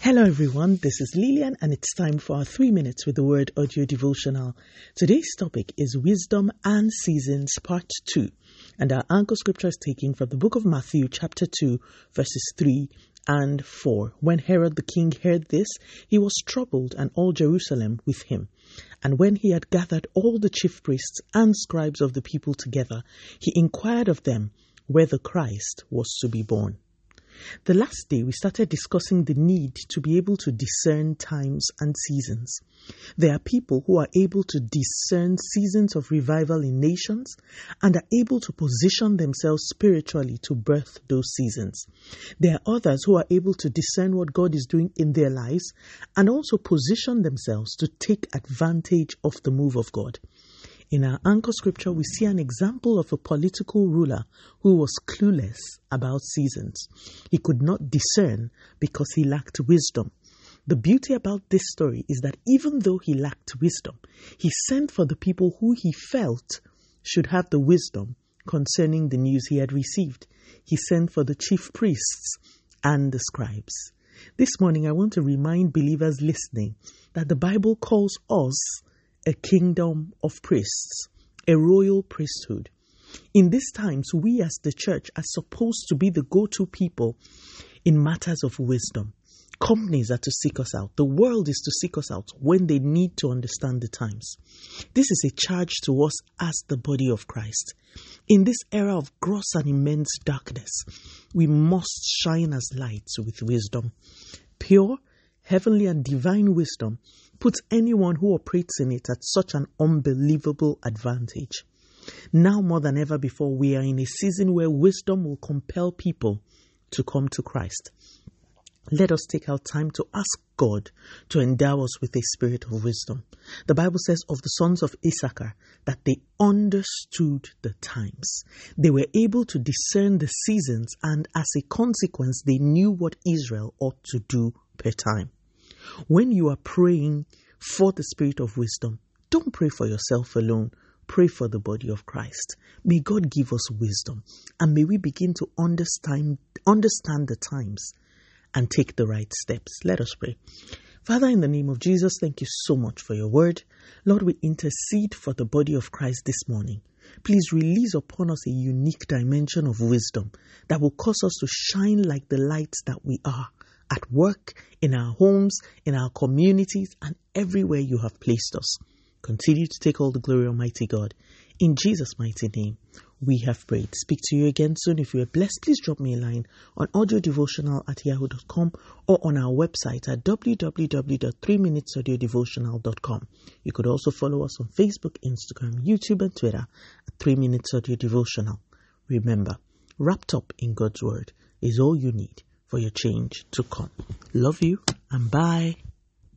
Hello, everyone. This is Lillian, and it's time for our three minutes with the word audio devotional. Today's topic is Wisdom and Seasons, Part 2. And our anchor scripture is taken from the book of Matthew, chapter 2, verses 3 and 4. When Herod the king heard this, he was troubled, and all Jerusalem with him. And when he had gathered all the chief priests and scribes of the people together, he inquired of them where the Christ was to be born. The last day, we started discussing the need to be able to discern times and seasons. There are people who are able to discern seasons of revival in nations and are able to position themselves spiritually to birth those seasons. There are others who are able to discern what God is doing in their lives and also position themselves to take advantage of the move of God. In our anchor scripture, we see an example of a political ruler who was clueless about seasons. He could not discern because he lacked wisdom. The beauty about this story is that even though he lacked wisdom, he sent for the people who he felt should have the wisdom concerning the news he had received. He sent for the chief priests and the scribes. This morning, I want to remind believers listening that the Bible calls us a kingdom of priests, a royal priesthood. In these times, we as the church are supposed to be the go to people in matters of wisdom. Companies are to seek us out. The world is to seek us out when they need to understand the times. This is a charge to us as the body of Christ. In this era of gross and immense darkness, we must shine as lights with wisdom. Pure, heavenly, and divine wisdom puts anyone who operates in it at such an unbelievable advantage. Now more than ever before, we are in a season where wisdom will compel people to come to Christ. Let us take our time to ask God to endow us with a spirit of wisdom. The Bible says of the sons of Issachar that they understood the times. They were able to discern the seasons, and as a consequence, they knew what Israel ought to do per time. When you are praying for the spirit of wisdom, don't pray for yourself alone. Pray for the body of Christ. May God give us wisdom and may we begin to understand, understand the times and take the right steps. Let us pray. Father, in the name of Jesus, thank you so much for your word. Lord, we intercede for the body of Christ this morning. Please release upon us a unique dimension of wisdom that will cause us to shine like the lights that we are at work, in our homes, in our communities, and everywhere you have placed us. Continue to take all the glory, Almighty God. In Jesus' mighty name, we have prayed. Speak to you again soon. If you are blessed, please drop me a line on audiodevotional at yahoo.com or on our website at www.3minutesaudiodevotional.com. You could also follow us on Facebook, Instagram, YouTube, and Twitter at 3 Minutes Audio Devotional. Remember, wrapped up in God's Word is all you need for your change to come. Love you and bye.